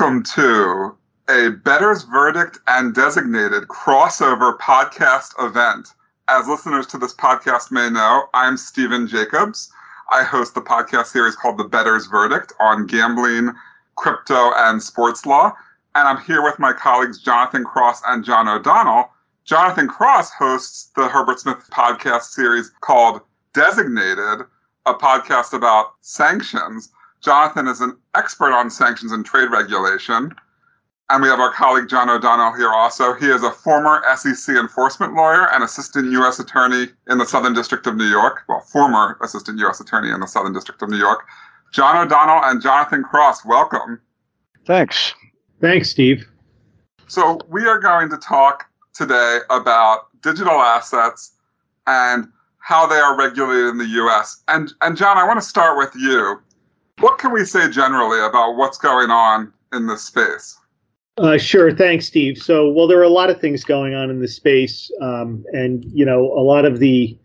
Welcome to a Bettor's Verdict and Designated crossover podcast event. As listeners to this podcast may know, I'm Stephen Jacobs. I host the podcast series called The Bettor's Verdict on gambling, crypto, and sports law. And I'm here with my colleagues Jonathan Cross and John O'Donnell. Jonathan Cross hosts the Herbert Smith podcast series called Designated, a podcast about sanctions. Jonathan is an expert on sanctions and trade regulation. And we have our colleague John O'Donnell here also. He is a former SEC enforcement lawyer and assistant U.S. attorney in the Southern District of New York. Well, former assistant U.S. attorney in the Southern District of New York. John O'Donnell and Jonathan Cross, welcome. Thanks. Thanks, Steve. So, we are going to talk today about digital assets and how they are regulated in the U.S. And, and John, I want to start with you. What can we say generally about what's going on in this space? Uh, sure. Thanks, Steve. So, well, there are a lot of things going on in the space, um, and you know, a lot of the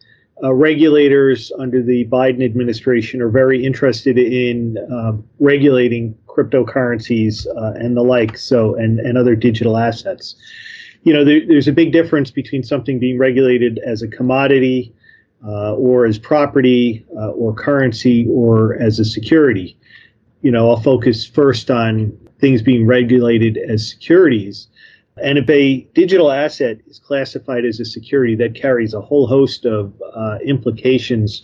uh, regulators under the Biden administration are very interested in um, regulating cryptocurrencies uh, and the like, so and and other digital assets. You know, there, there's a big difference between something being regulated as a commodity, uh, or as property, uh, or currency, or as a security. You know, I'll focus first on things being regulated as securities. And if a digital asset is classified as a security, that carries a whole host of uh, implications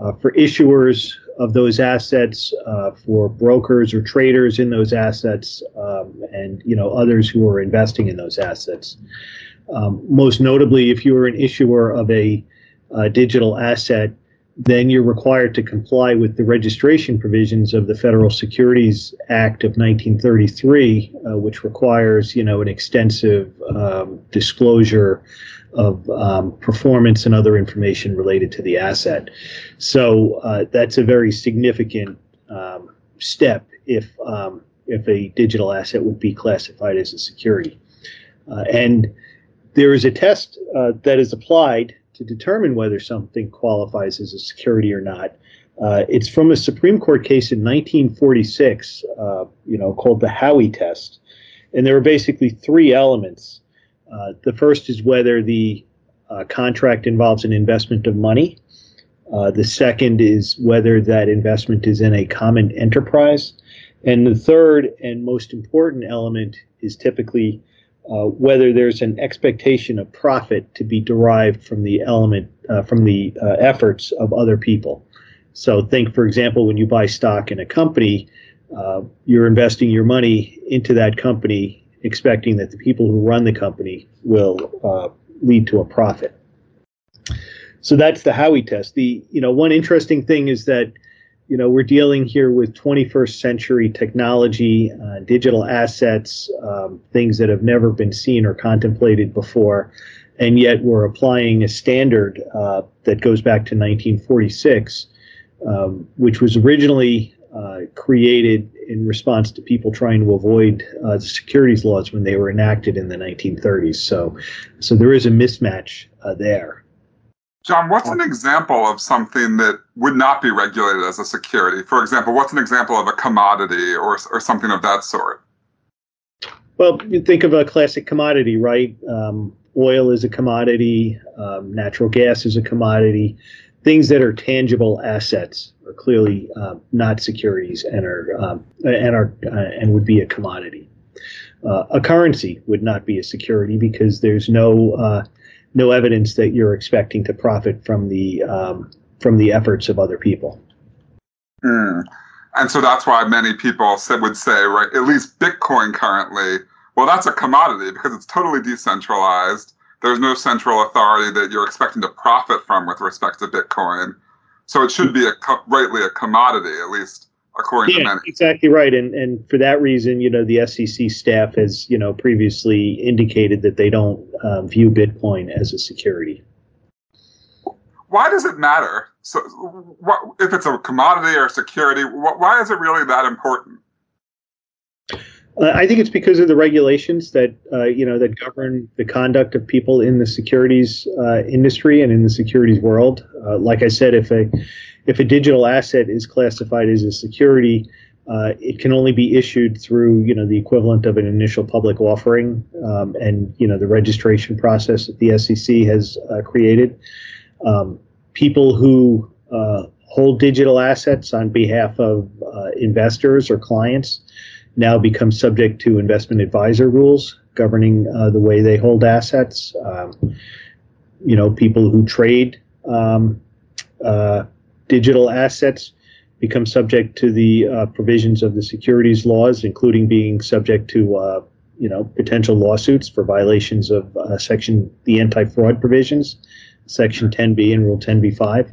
uh, for issuers of those assets, uh, for brokers or traders in those assets, um, and you know others who are investing in those assets. Um, most notably, if you are an issuer of a uh, digital asset, then you're required to comply with the registration provisions of the Federal Securities Act of 1933, uh, which requires, you know, an extensive um, disclosure of um, performance and other information related to the asset. So uh, that's a very significant um, step if um, if a digital asset would be classified as a security. Uh, and there is a test uh, that is applied to determine whether something qualifies as a security or not. Uh, it's from a Supreme Court case in 1946, uh, you know, called the Howey test, and there are basically three elements. Uh, the first is whether the uh, contract involves an investment of money. Uh, the second is whether that investment is in a common enterprise, and the third and most important element is typically uh, whether there's an expectation of profit to be derived from the element uh, from the uh, efforts of other people. So think, for example, when you buy stock in a company, uh, you're investing your money into that company, expecting that the people who run the company will uh, lead to a profit. So that's the Howey test. The you know one interesting thing is that you know, we're dealing here with 21st century technology, uh, digital assets, um, things that have never been seen or contemplated before, and yet we're applying a standard uh, that goes back to 1946, um, which was originally uh, created in response to people trying to avoid uh, the securities laws when they were enacted in the 1930s. So, so there is a mismatch uh, there. John, what's an example of something that would not be regulated as a security? For example, what's an example of a commodity or, or something of that sort? Well, you think of a classic commodity, right? Um, oil is a commodity, um, natural gas is a commodity. Things that are tangible assets are clearly uh, not securities and are um, and are uh, and would be a commodity. Uh, a currency would not be a security because there's no uh, no evidence that you're expecting to profit from the um, from the efforts of other people. Mm. And so that's why many people said, would say, right, at least Bitcoin currently, well, that's a commodity because it's totally decentralized. There's no central authority that you're expecting to profit from with respect to Bitcoin. So it should be a rightly a commodity, at least according yeah, to many. Exactly right. And and for that reason, you know, the SEC staff has, you know, previously indicated that they don't um, view Bitcoin as a security. Why does it matter? So, what, if it's a commodity or a security, why is it really that important? Uh, I think it's because of the regulations that uh, you know that govern the conduct of people in the securities uh, industry and in the securities world. Uh, like I said, if a if a digital asset is classified as a security, uh, it can only be issued through you know the equivalent of an initial public offering um, and you know the registration process that the SEC has uh, created. Um, people who uh, hold digital assets on behalf of uh, investors or clients now become subject to investment advisor rules governing uh, the way they hold assets. Um, you know, people who trade um, uh, digital assets become subject to the uh, provisions of the securities laws, including being subject to uh, you know potential lawsuits for violations of uh, section the anti-fraud provisions, section 10b and rule 10b5.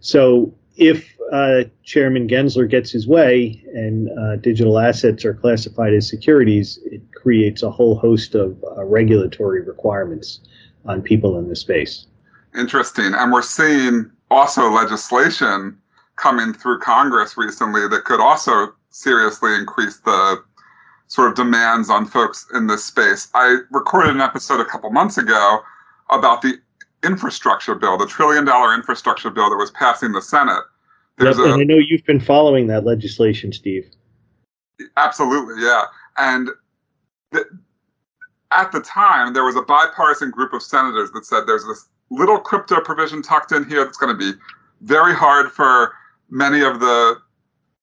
So if uh, Chairman Gensler gets his way and uh, digital assets are classified as securities, it creates a whole host of uh, regulatory requirements on people in the space. Interesting, and we're seeing also legislation coming through Congress recently that could also seriously increase the sort of demands on folks in this space. I recorded an episode a couple months ago about the infrastructure bill, the trillion dollar infrastructure bill that was passing the Senate. There's yep, a, I know you've been following that legislation, Steve. Absolutely, yeah. And th- at the time, there was a bipartisan group of senators that said there's this little crypto provision tucked in here that's going to be very hard for many of the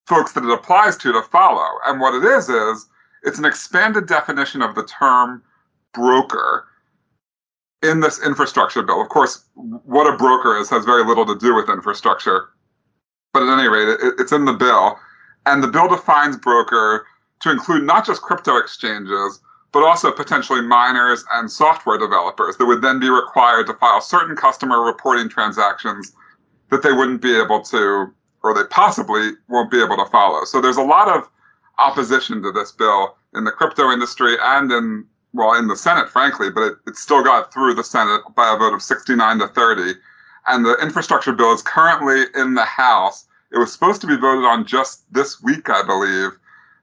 folks that it applies to to follow. And what it is is it's an expanded definition of the term broker in this infrastructure bill. Of course, what a broker is has very little to do with infrastructure. But at any rate, it, it's in the bill. And the bill defines broker to include not just crypto exchanges, but also potentially miners and software developers that would then be required to file certain customer reporting transactions that they wouldn't be able to or they possibly won't be able to follow. So there's a lot of opposition to this bill in the crypto industry and in well in the Senate, frankly, but it, it still got through the Senate by a vote of 69 to 30. And the infrastructure bill is currently in the House. It was supposed to be voted on just this week, I believe,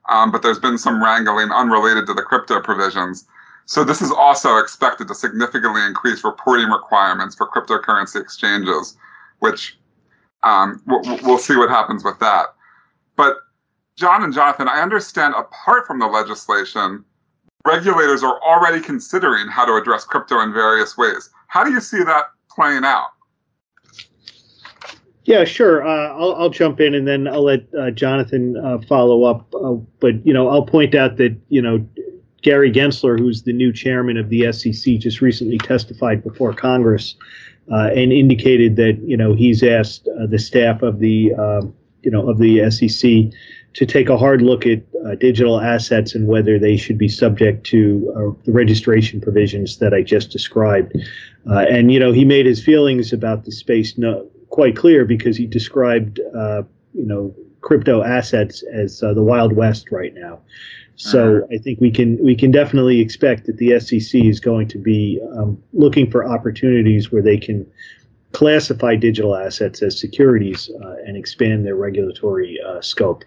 um, but there's been some wrangling unrelated to the crypto provisions. So this is also expected to significantly increase reporting requirements for cryptocurrency exchanges, which um, we'll, we'll see what happens with that. But John and Jonathan, I understand apart from the legislation, regulators are already considering how to address crypto in various ways. How do you see that playing out? Yeah, sure. Uh, I'll, I'll, jump in and then I'll let uh, Jonathan uh, follow up. Uh, but you know, I'll point out that you know Gary Gensler, who's the new chairman of the SEC, just recently testified before Congress uh, and indicated that you know he's asked uh, the staff of the um, you know of the SEC to take a hard look at digital assets and whether they should be subject to the registration provisions that I just described. And you know he made his feelings about the space no, quite clear because he described uh, you know crypto assets as the Wild West right now. So uh-huh. I think we can we can definitely expect that the SEC is going to be um, looking for opportunities where they can classify digital assets as securities uh, and expand their regulatory uh, scope.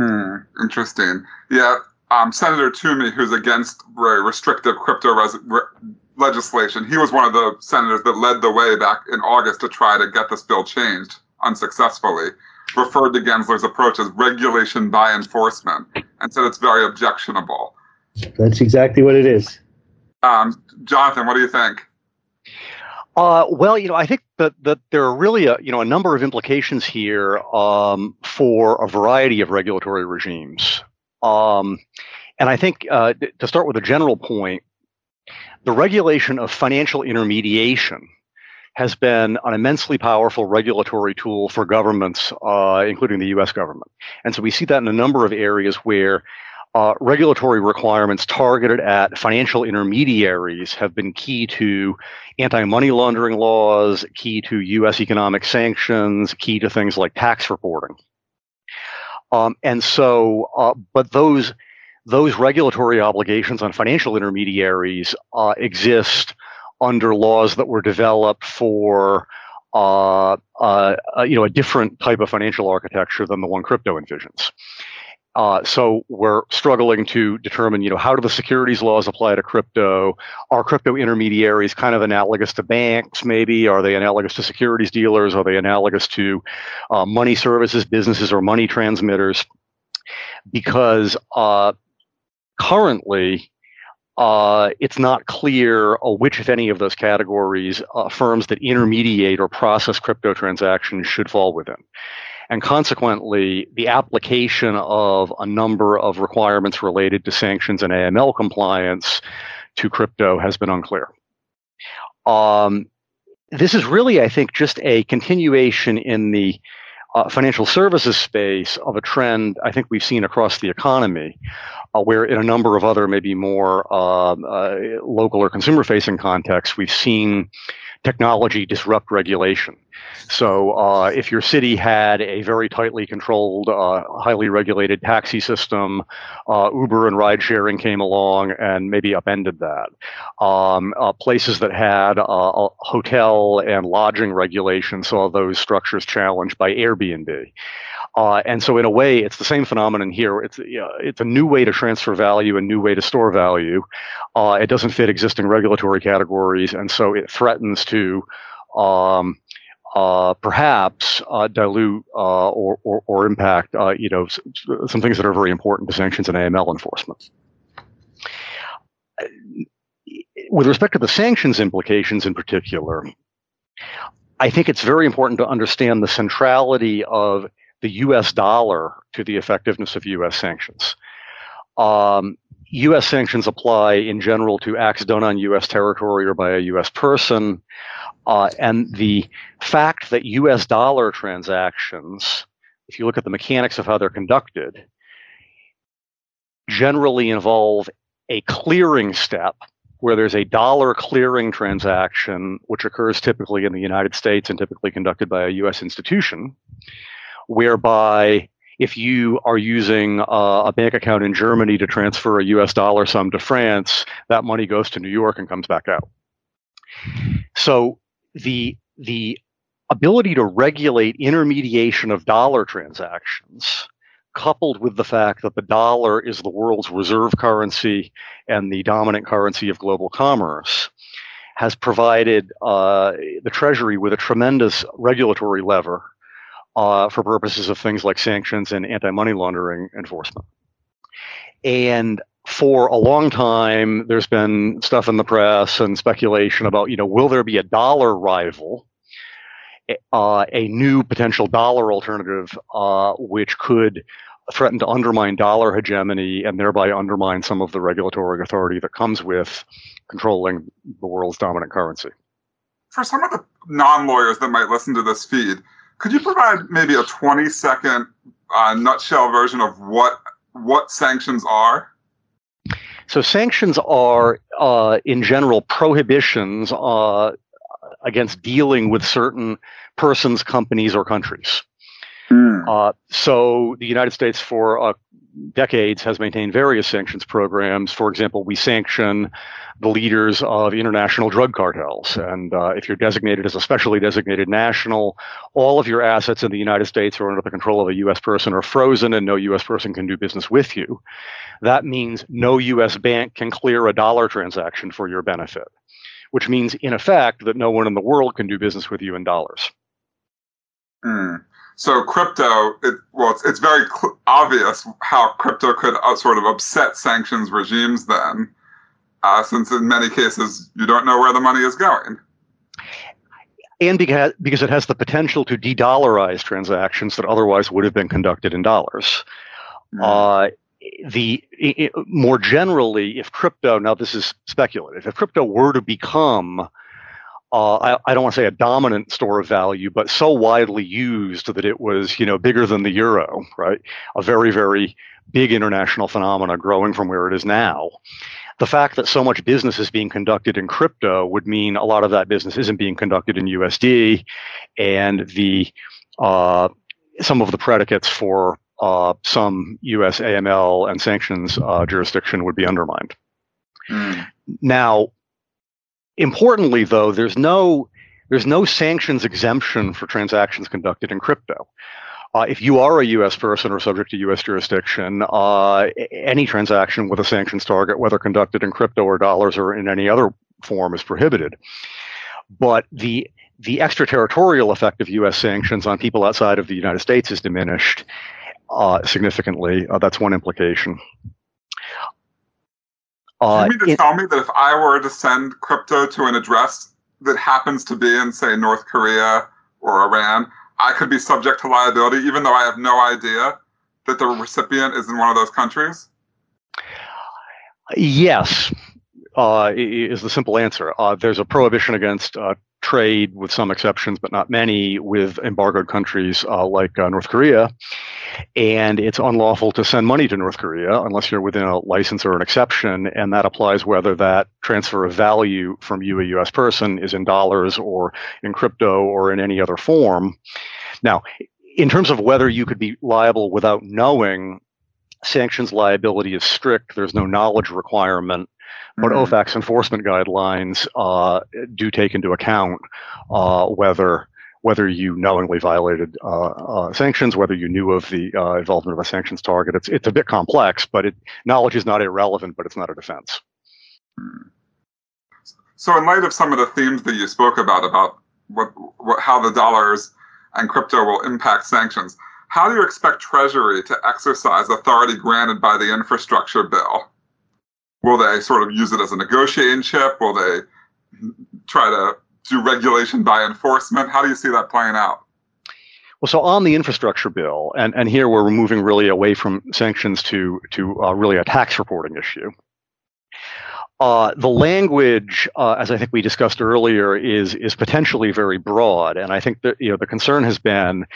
Hmm, interesting. Yeah, um, Senator Toomey, who's against very restrictive crypto res- re- legislation, he was one of the senators that led the way back in August to try to get this bill changed unsuccessfully referred to Gensler's approach as regulation by enforcement and said it's very objectionable. That's exactly what it is. Um, Jonathan, what do you think? Uh, well, you know, I think that, that there are really a you know a number of implications here um, for a variety of regulatory regimes, um, and I think uh, to start with a general point, the regulation of financial intermediation has been an immensely powerful regulatory tool for governments, uh, including the U.S. government. And so we see that in a number of areas where uh, regulatory requirements targeted at financial intermediaries have been key to anti money laundering laws, key to U.S. economic sanctions, key to things like tax reporting. Um, and so, uh, but those those regulatory obligations on financial intermediaries uh, exist under laws that were developed for uh, uh, you know a different type of financial architecture than the one crypto envisions. Uh, so we're struggling to determine, you know, how do the securities laws apply to crypto? Are crypto intermediaries kind of analogous to banks? Maybe are they analogous to securities dealers? Are they analogous to uh, money services businesses or money transmitters? Because uh, currently, uh, it's not clear uh, which, if any, of those categories uh, firms that intermediate or process crypto transactions should fall within. And consequently, the application of a number of requirements related to sanctions and AML compliance to crypto has been unclear. Um, this is really, I think, just a continuation in the uh, financial services space of a trend I think we've seen across the economy, uh, where in a number of other, maybe more um, uh, local or consumer facing contexts, we've seen technology disrupt regulation. So, uh, if your city had a very tightly controlled, uh, highly regulated taxi system, uh, Uber and ride sharing came along and maybe upended that. Um, uh, places that had uh, hotel and lodging regulation saw those structures challenged by Airbnb. Uh, and so, in a way, it's the same phenomenon here. It's it's a new way to transfer value, a new way to store value. Uh, it doesn't fit existing regulatory categories, and so it threatens to um, uh, perhaps uh, dilute uh, or, or, or, impact, uh, you know, some things that are very important to sanctions and AML enforcement. With respect to the sanctions implications in particular, I think it's very important to understand the centrality of the U.S. dollar to the effectiveness of U.S. sanctions. Um, U.S. sanctions apply in general to acts done on U.S. territory or by a U.S. person. Uh, and the fact that US dollar transactions, if you look at the mechanics of how they're conducted, generally involve a clearing step where there's a dollar clearing transaction, which occurs typically in the United States and typically conducted by a US institution, whereby if you are using uh, a bank account in Germany to transfer a US dollar sum to France, that money goes to New York and comes back out. So the the ability to regulate intermediation of dollar transactions coupled with the fact that the dollar is the world's reserve currency and the dominant currency of global commerce has provided uh, the Treasury with a tremendous regulatory lever uh, for purposes of things like sanctions and anti money laundering enforcement. And for a long time, there's been stuff in the press and speculation about, you know, will there be a dollar rival, uh, a new potential dollar alternative, uh, which could threaten to undermine dollar hegemony and thereby undermine some of the regulatory authority that comes with controlling the world's dominant currency. For some of the non lawyers that might listen to this feed, could you provide maybe a 20 second uh, nutshell version of what what sanctions are? So sanctions are, uh, in general, prohibitions uh, against dealing with certain persons, companies, or countries. Mm. Uh, so the United States, for uh, decades, has maintained various sanctions programs. For example, we sanction the leaders of international drug cartels. And uh, if you're designated as a specially designated national, all of your assets in the United States or under the control of a U.S. person are frozen and no U.S. person can do business with you. That means no U.S. bank can clear a dollar transaction for your benefit, which means, in effect, that no one in the world can do business with you in dollars. Mm. So crypto, it, well, it's, it's very cl- obvious how crypto could uh, sort of upset sanctions regimes then uh, since in many cases you don't know where the money is going. And because, because it has the potential to de dollarize transactions that otherwise would have been conducted in dollars. Mm. Uh, the it, more generally, if crypto now this is speculative, if crypto were to become uh, I, I, don't want to say a dominant store of value, but so widely used that it was, you know, bigger than the euro, right? A very, very big international phenomena growing from where it is now the fact that so much business is being conducted in crypto would mean a lot of that business isn't being conducted in USD, and the uh, some of the predicates for uh, some U.S. AML and sanctions uh, jurisdiction would be undermined. Mm. Now, importantly, though, there's no there's no sanctions exemption for transactions conducted in crypto. Uh, if you are a U.S. person or subject to U.S. jurisdiction, uh, any transaction with a sanctions target, whether conducted in crypto or dollars or in any other form, is prohibited. But the the extraterritorial effect of U.S. sanctions on people outside of the United States is diminished uh, significantly. Uh, that's one implication. Uh, you mean to it, tell me that if I were to send crypto to an address that happens to be in, say, North Korea or Iran, I could be subject to liability, even though I have no idea that the recipient is in one of those countries? Yes, uh, is the simple answer. Uh, there's a prohibition against uh, trade, with some exceptions, but not many, with embargoed countries uh, like uh, North Korea. And it's unlawful to send money to North Korea unless you're within a license or an exception. And that applies whether that transfer of value from you, a U.S. person, is in dollars or in crypto or in any other form. Now, in terms of whether you could be liable without knowing, sanctions liability is strict. There's no knowledge requirement. But mm-hmm. OFAC's enforcement guidelines uh, do take into account uh, whether whether you knowingly violated uh, uh sanctions, whether you knew of the uh, involvement of a sanctions target. It's it's a bit complex, but it, knowledge is not irrelevant, but it's not a defense. So, in light of some of the themes that you spoke about about what, what how the dollars and crypto will impact sanctions, how do you expect Treasury to exercise authority granted by the infrastructure bill? Will they sort of use it as a negotiating chip? Will they try to do regulation by enforcement? How do you see that playing out? Well, so on the infrastructure bill, and, and here we're moving really away from sanctions to to uh, really a tax reporting issue. Uh, the language, uh, as I think we discussed earlier, is is potentially very broad, and I think that you know the concern has been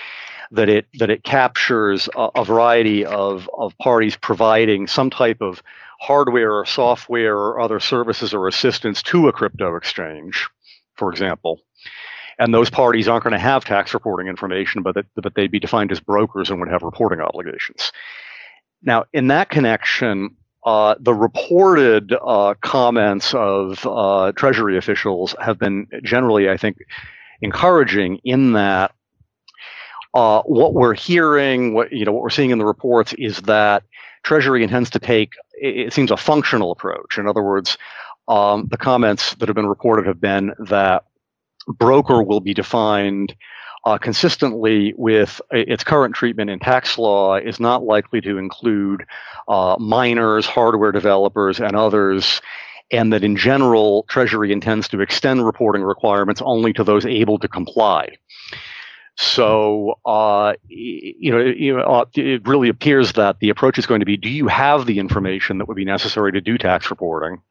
that it that it captures a, a variety of of parties providing some type of hardware or software or other services or assistance to a crypto exchange, for example. And those parties aren't going to have tax reporting information, but that, but they'd be defined as brokers and would have reporting obligations. Now, in that connection, uh, the reported uh, comments of uh, Treasury officials have been generally, I think, encouraging in that uh, what we're hearing, what you know, what we're seeing in the reports is that Treasury intends to take, it seems, a functional approach. In other words, um, the comments that have been reported have been that broker will be defined uh, consistently with its current treatment in tax law is not likely to include uh, miners, hardware developers, and others, and that in general, Treasury intends to extend reporting requirements only to those able to comply. So, uh, you know, it, uh, it really appears that the approach is going to be: Do you have the information that would be necessary to do tax reporting?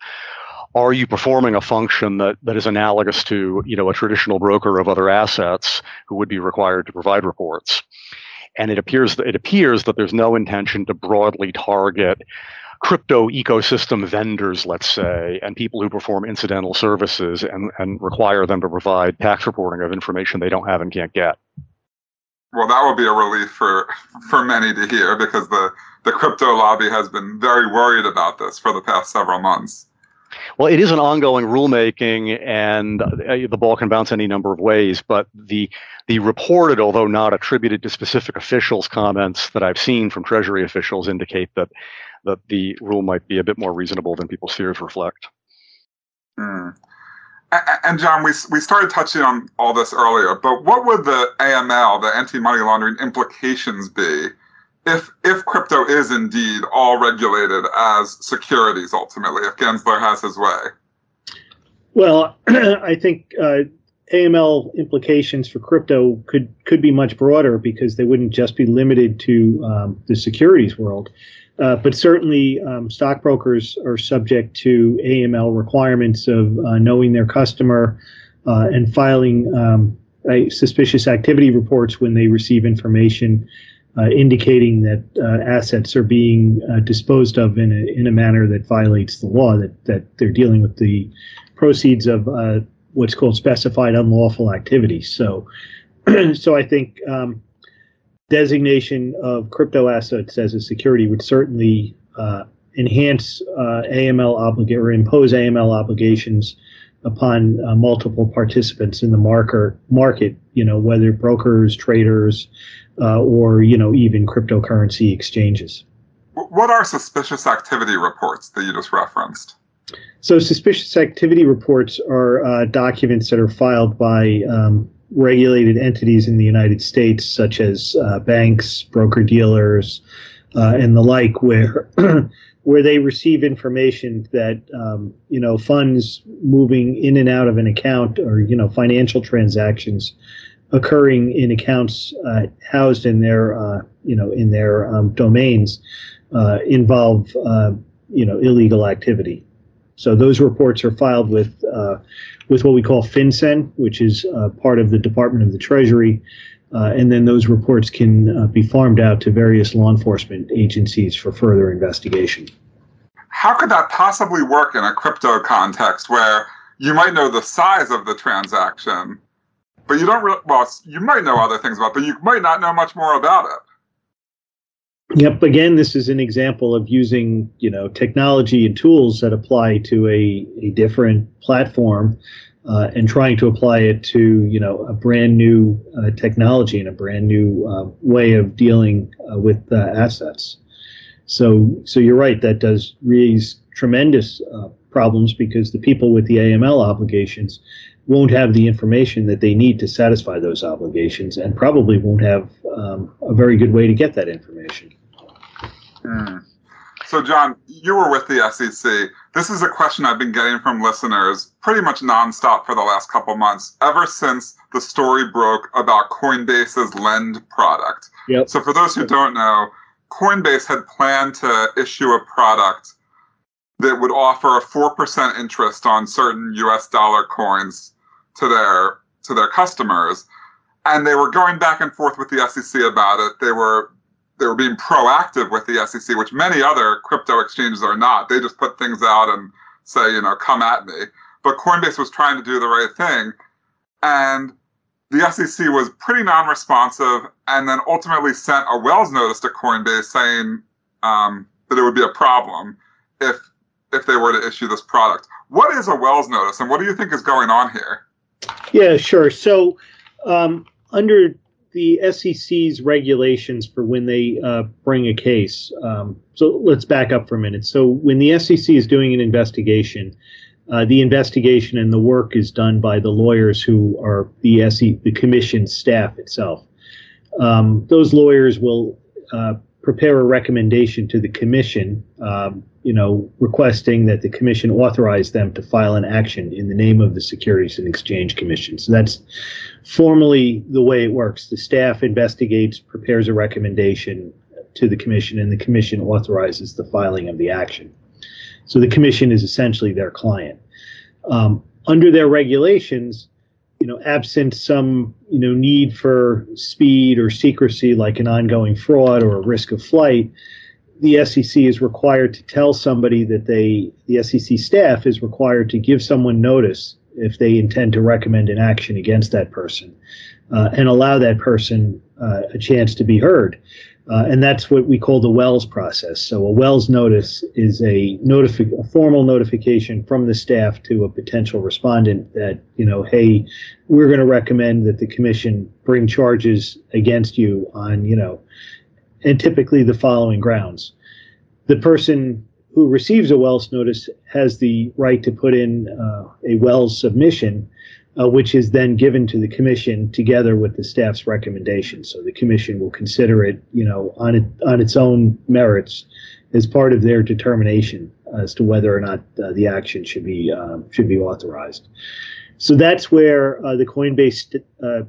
Are you performing a function that, that is analogous to, you know, a traditional broker of other assets who would be required to provide reports? And it appears that it appears that there's no intention to broadly target crypto ecosystem vendors, let's say, and people who perform incidental services and, and require them to provide tax reporting of information they don't have and can't get. Well, that would be a relief for for many to hear because the the crypto lobby has been very worried about this for the past several months. Well, it is an ongoing rulemaking, and uh, the ball can bounce any number of ways. But the the reported, although not attributed to specific officials, comments that I've seen from Treasury officials indicate that that the rule might be a bit more reasonable than people's fears reflect. Mm. And John, we we started touching on all this earlier, but what would the AML, the anti-money laundering implications be if if crypto is indeed all regulated as securities ultimately, if Gensler has his way? Well, I think uh, AML implications for crypto could could be much broader because they wouldn't just be limited to um, the securities world. Uh, but certainly, um, stockbrokers are subject to AML requirements of uh, knowing their customer uh, and filing um, suspicious activity reports when they receive information uh, indicating that uh, assets are being disposed of in a, in a manner that violates the law, that, that they're dealing with the proceeds of what's called specified unlawful activities. So, so I think um, designation of crypto assets as a security would certainly uh, enhance uh, AML obligate or impose AML obligations upon uh, multiple participants in the marker market. You know, whether brokers, traders, uh, or you know even cryptocurrency exchanges. What are suspicious activity reports that you just referenced? So, suspicious activity reports are uh, documents that are filed by um, regulated entities in the United States, such as uh, banks, broker dealers, uh, and the like, where where they receive information that um, you know funds moving in and out of an account or you know financial transactions occurring in accounts uh, housed in their uh, you know in their um, domains uh, involve uh, you know illegal activity. So those reports are filed with uh, with what we call FinCEN, which is uh, part of the Department of the Treasury, and then those reports can be farmed out to various law enforcement agencies for further investigation. How could that possibly work in a crypto context where you might know the size of the transaction, but you don't well, you might know other things about it, but you might not know much more about it. Yep. Again, this is an example of using, you know, technology and tools that apply to a, a different platform uh, and trying to apply it to, you know, a brand new uh, technology and a brand new uh, way of dealing uh, with uh, assets. So, so you're right. That does raise tremendous uh, problems because the people with the AML obligations won't have the information that they need to satisfy those obligations and probably won't have um, a very good way to get that information. Hmm. So, John, you were with the SEC. This is a question I've been getting from listeners pretty much nonstop for the last couple months, ever since the story broke about Coinbase's Lend product. Yep. So, for those who don't know, Coinbase had planned to issue a product that would offer a 4% interest on certain US dollar coins to their to their customers and they were going back and forth with the SEC about it they were they were being proactive with the SEC which many other crypto exchanges are not they just put things out and say you know come at me but Coinbase was trying to do the right thing and the SEC was pretty non-responsive and then ultimately sent a Wells notice to Coinbase saying um, that it would be a problem if if they were to issue this product. What is a Wells notice, and what do you think is going on here? Yeah, sure. So, um, under the SEC's regulations for when they uh, bring a case, um, so let's back up for a minute. So, when the SEC is doing an investigation, uh, the investigation and the work is done by the lawyers who are the SE, the commission staff itself. Um, those lawyers will uh, prepare a recommendation to the commission, um, you know, requesting that the commission authorize them to file an action in the name of the Securities and Exchange Commission. So that's formally the way it works. The staff investigates, prepares a recommendation to the commission, and the commission authorizes the filing of the action. So the commission is essentially their client. Um, under their regulations, you know, absent some, you know, need for speed or secrecy like an ongoing fraud or a risk of flight, the SEC is required to tell somebody that they, the SEC staff is required to give someone notice if they intend to recommend an action against that person uh, and allow that person uh, a chance to be heard. Uh, and that's what we call the Wells process. So a Wells notice is a, notifi- a formal notification from the staff to a potential respondent that, you know, hey, we're going to recommend that the commission bring charges against you on, you know, and typically the following grounds. The person who receives a Wells notice has the right to put in uh, a Wells submission uh, which is then given to the commission together with the staff's recommendation. So the commission will consider it, you know, on it on its own merits as part of their determination as to whether or not uh, the action should be uh, should be authorized. So that's where uh, the Coinbase uh,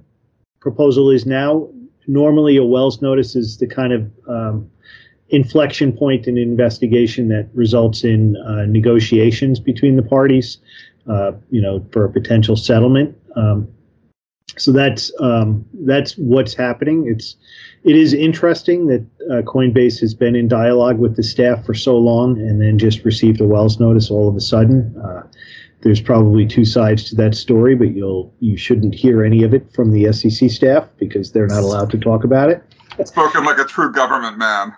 proposal is now. Normally, a Wells notice is the kind of um, inflection point in investigation that results in uh, negotiations between the parties uh, you know, for a potential settlement. Um, so that's um, that's what's happening. It's it is interesting that uh, Coinbase has been in dialogue with the staff for so long, and then just received a Wells notice all of a sudden. There's probably two sides to that story, but you'll you shouldn't hear any of it from the SEC staff because they're not allowed to talk about it. It's spoken like a true government man.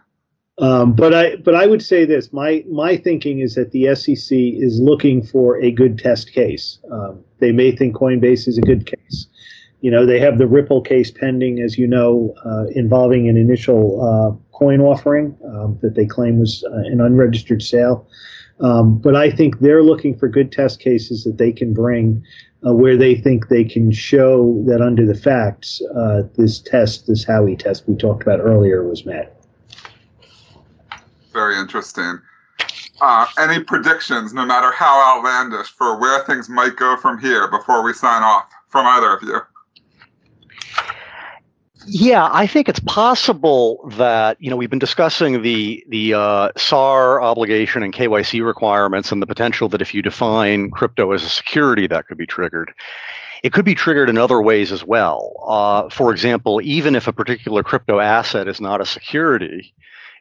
Um, but I but I would say this: my my thinking is that the SEC is looking for a good test case. Um, they may think Coinbase is a good case. You know, they have the Ripple case pending, as you know, uh, involving an initial uh, coin offering um, that they claim was uh, an unregistered sale. Um, but I think they're looking for good test cases that they can bring uh, where they think they can show that under the facts, uh, this test, this Howey test we talked about earlier, was met. Very interesting. Uh, any predictions, no matter how outlandish, for where things might go from here before we sign off from either of you? Yeah, I think it's possible that you know we've been discussing the the uh, SAR obligation and KYC requirements and the potential that if you define crypto as a security, that could be triggered. It could be triggered in other ways as well. Uh, for example, even if a particular crypto asset is not a security,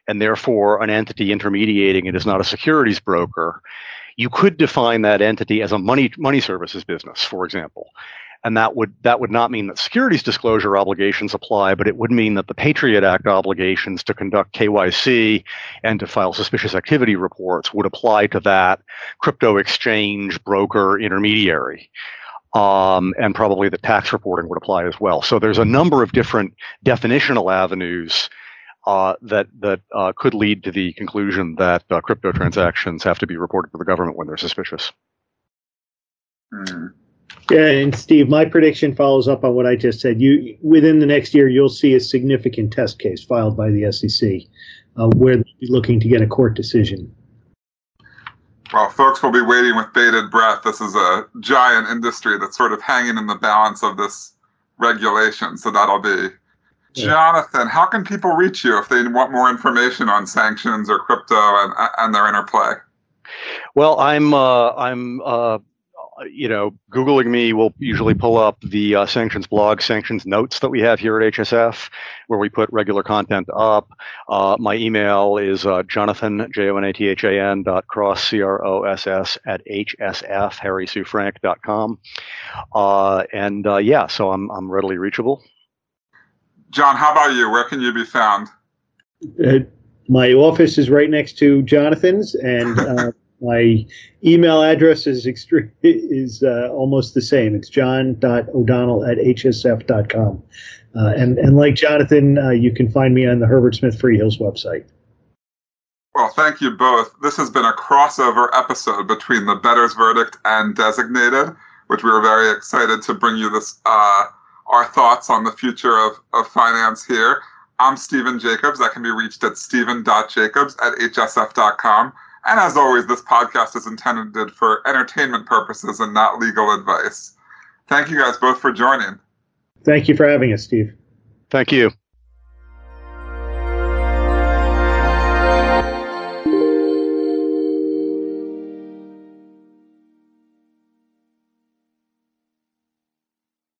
and therefore an entity intermediating it is not a securities broker, you could define that entity as a money money services business, for example and that would that would not mean that securities disclosure obligations apply, but it would mean that the Patriot Act obligations to conduct KYC and to file suspicious activity reports would apply to that crypto exchange broker intermediary. Um, and probably the tax reporting would apply as well. So there's a number of different definitional avenues uh, that that uh, could lead to the conclusion that uh, crypto transactions have to be reported to the government when they're suspicious. Mm. Yeah, and Steve, my prediction follows up on what I just said. You within the next year, you'll see a significant test case filed by the SEC, uh, where they'll be looking to get a court decision. Well, folks will be waiting with bated breath. This is a giant industry that's sort of hanging in the balance of this regulation. So that'll be. Yeah. Jonathan, how can people reach you if they want more information on sanctions or crypto and, and their interplay? Well, I'm uh, I'm uh, you know, Googling me will usually pull up the uh, sanctions blog, sanctions notes that we have here at HSF, where we put regular content up. Uh, my email is uh, Jonathan, J O N A T H A N dot cross, C R O S S, at HSF, dot com. Uh, and uh, yeah, so I'm, I'm readily reachable. John, how about you? Where can you be found? Uh, my office is right next to Jonathan's, and My email address is is uh, almost the same. It's john.o'donnell at hsf.com. Uh, and, and like Jonathan, uh, you can find me on the Herbert Smith Freehills website. Well, thank you both. This has been a crossover episode between the Bettor's Verdict and Designated, which we were very excited to bring you this uh, our thoughts on the future of, of finance here. I'm Stephen Jacobs. I can be reached at stephen.jacobs at hsf.com. And as always, this podcast is intended for entertainment purposes and not legal advice. Thank you guys both for joining. Thank you for having us, Steve. Thank you.